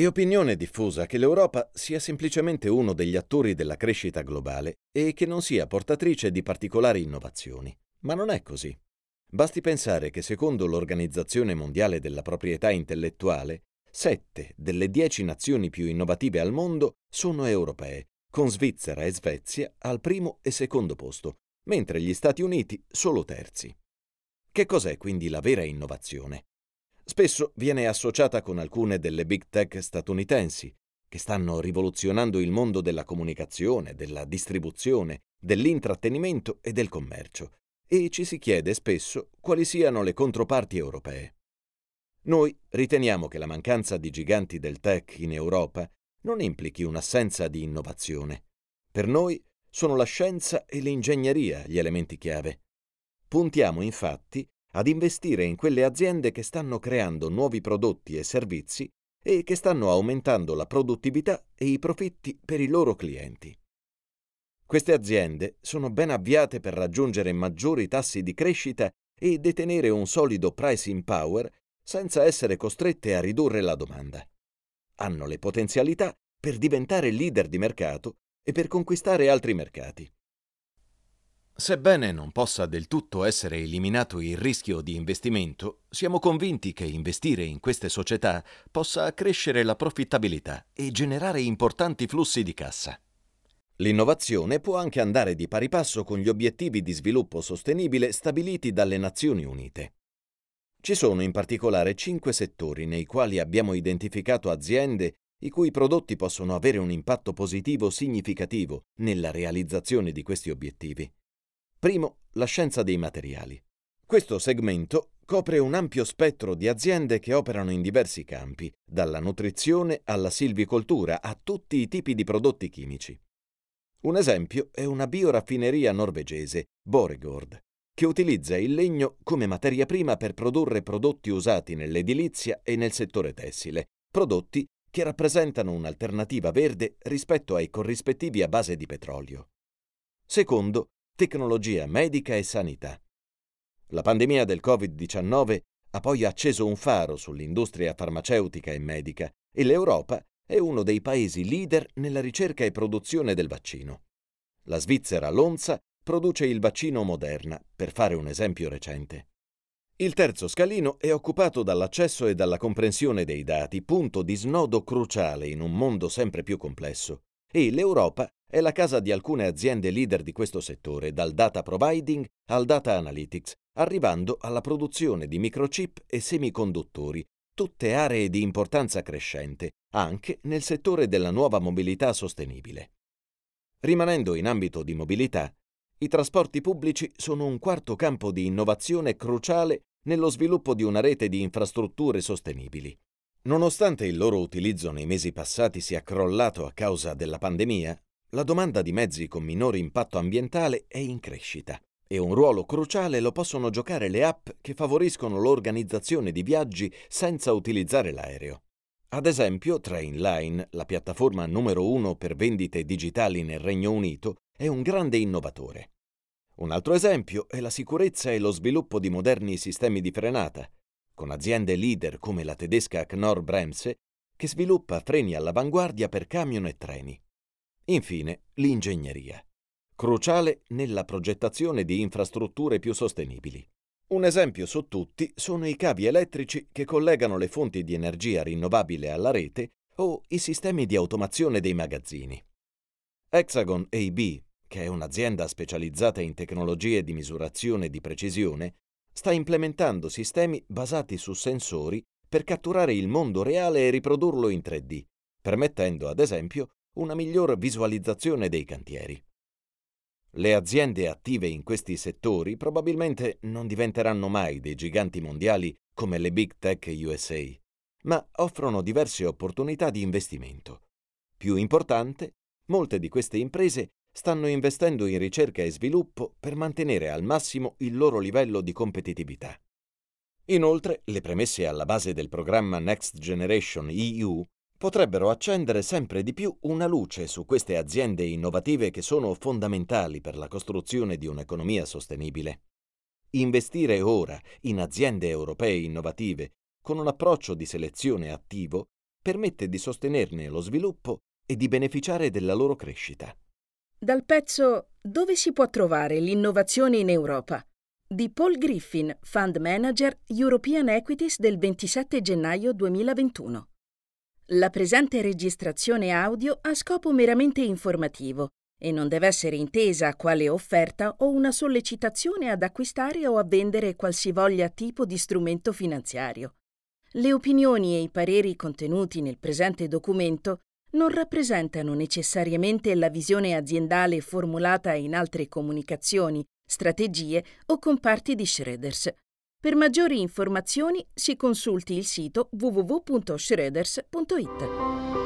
È opinione diffusa che l'Europa sia semplicemente uno degli attori della crescita globale e che non sia portatrice di particolari innovazioni. Ma non è così. Basti pensare che secondo l'Organizzazione Mondiale della Proprietà Intellettuale, sette delle dieci nazioni più innovative al mondo sono europee, con Svizzera e Svezia al primo e secondo posto, mentre gli Stati Uniti solo terzi. Che cos'è quindi la vera innovazione? Spesso viene associata con alcune delle big tech statunitensi, che stanno rivoluzionando il mondo della comunicazione, della distribuzione, dell'intrattenimento e del commercio, e ci si chiede spesso quali siano le controparti europee. Noi riteniamo che la mancanza di giganti del tech in Europa non implichi un'assenza di innovazione. Per noi sono la scienza e l'ingegneria gli elementi chiave. Puntiamo infatti ad investire in quelle aziende che stanno creando nuovi prodotti e servizi e che stanno aumentando la produttività e i profitti per i loro clienti. Queste aziende sono ben avviate per raggiungere maggiori tassi di crescita e detenere un solido pricing power senza essere costrette a ridurre la domanda. Hanno le potenzialità per diventare leader di mercato e per conquistare altri mercati. Sebbene non possa del tutto essere eliminato il rischio di investimento, siamo convinti che investire in queste società possa accrescere la profittabilità e generare importanti flussi di cassa. L'innovazione può anche andare di pari passo con gli obiettivi di sviluppo sostenibile stabiliti dalle Nazioni Unite. Ci sono in particolare cinque settori nei quali abbiamo identificato aziende i cui prodotti possono avere un impatto positivo significativo nella realizzazione di questi obiettivi. Primo, la scienza dei materiali. Questo segmento copre un ampio spettro di aziende che operano in diversi campi, dalla nutrizione alla silvicoltura a tutti i tipi di prodotti chimici. Un esempio è una bioraffineria norvegese, Boregord, che utilizza il legno come materia prima per produrre prodotti usati nell'edilizia e nel settore tessile, prodotti che rappresentano un'alternativa verde rispetto ai corrispettivi a base di petrolio. Secondo, tecnologia medica e sanità. La pandemia del Covid-19 ha poi acceso un faro sull'industria farmaceutica e medica e l'Europa è uno dei paesi leader nella ricerca e produzione del vaccino. La Svizzera Lonza produce il vaccino Moderna, per fare un esempio recente. Il terzo scalino è occupato dall'accesso e dalla comprensione dei dati, punto di snodo cruciale in un mondo sempre più complesso, e l'Europa è la casa di alcune aziende leader di questo settore, dal data providing al data analytics, arrivando alla produzione di microchip e semiconduttori, tutte aree di importanza crescente, anche nel settore della nuova mobilità sostenibile. Rimanendo in ambito di mobilità, i trasporti pubblici sono un quarto campo di innovazione cruciale nello sviluppo di una rete di infrastrutture sostenibili. Nonostante il loro utilizzo nei mesi passati sia crollato a causa della pandemia, la domanda di mezzi con minore impatto ambientale è in crescita e un ruolo cruciale lo possono giocare le app che favoriscono l'organizzazione di viaggi senza utilizzare l'aereo. Ad esempio, Trainline, la piattaforma numero uno per vendite digitali nel Regno Unito, è un grande innovatore. Un altro esempio è la sicurezza e lo sviluppo di moderni sistemi di frenata, con aziende leader come la tedesca Knorr Bremse, che sviluppa freni all'avanguardia per camion e treni. Infine, l'ingegneria, cruciale nella progettazione di infrastrutture più sostenibili. Un esempio su tutti sono i cavi elettrici che collegano le fonti di energia rinnovabile alla rete o i sistemi di automazione dei magazzini. Hexagon AB, che è un'azienda specializzata in tecnologie di misurazione di precisione, sta implementando sistemi basati su sensori per catturare il mondo reale e riprodurlo in 3D, permettendo ad esempio una miglior visualizzazione dei cantieri. Le aziende attive in questi settori probabilmente non diventeranno mai dei giganti mondiali come le Big Tech USA, ma offrono diverse opportunità di investimento. Più importante, molte di queste imprese stanno investendo in ricerca e sviluppo per mantenere al massimo il loro livello di competitività. Inoltre, le premesse alla base del programma Next Generation EU potrebbero accendere sempre di più una luce su queste aziende innovative che sono fondamentali per la costruzione di un'economia sostenibile. Investire ora in aziende europee innovative con un approccio di selezione attivo permette di sostenerne lo sviluppo e di beneficiare della loro crescita. Dal pezzo Dove si può trovare l'innovazione in Europa? di Paul Griffin, Fund Manager European Equities del 27 gennaio 2021. La presente registrazione audio ha scopo meramente informativo e non deve essere intesa quale offerta o una sollecitazione ad acquistare o a vendere qualsivoglia tipo di strumento finanziario. Le opinioni e i pareri contenuti nel presente documento non rappresentano necessariamente la visione aziendale formulata in altre comunicazioni, strategie o comparti di Schroeders. Per maggiori informazioni si consulti il sito www.schroeders.it.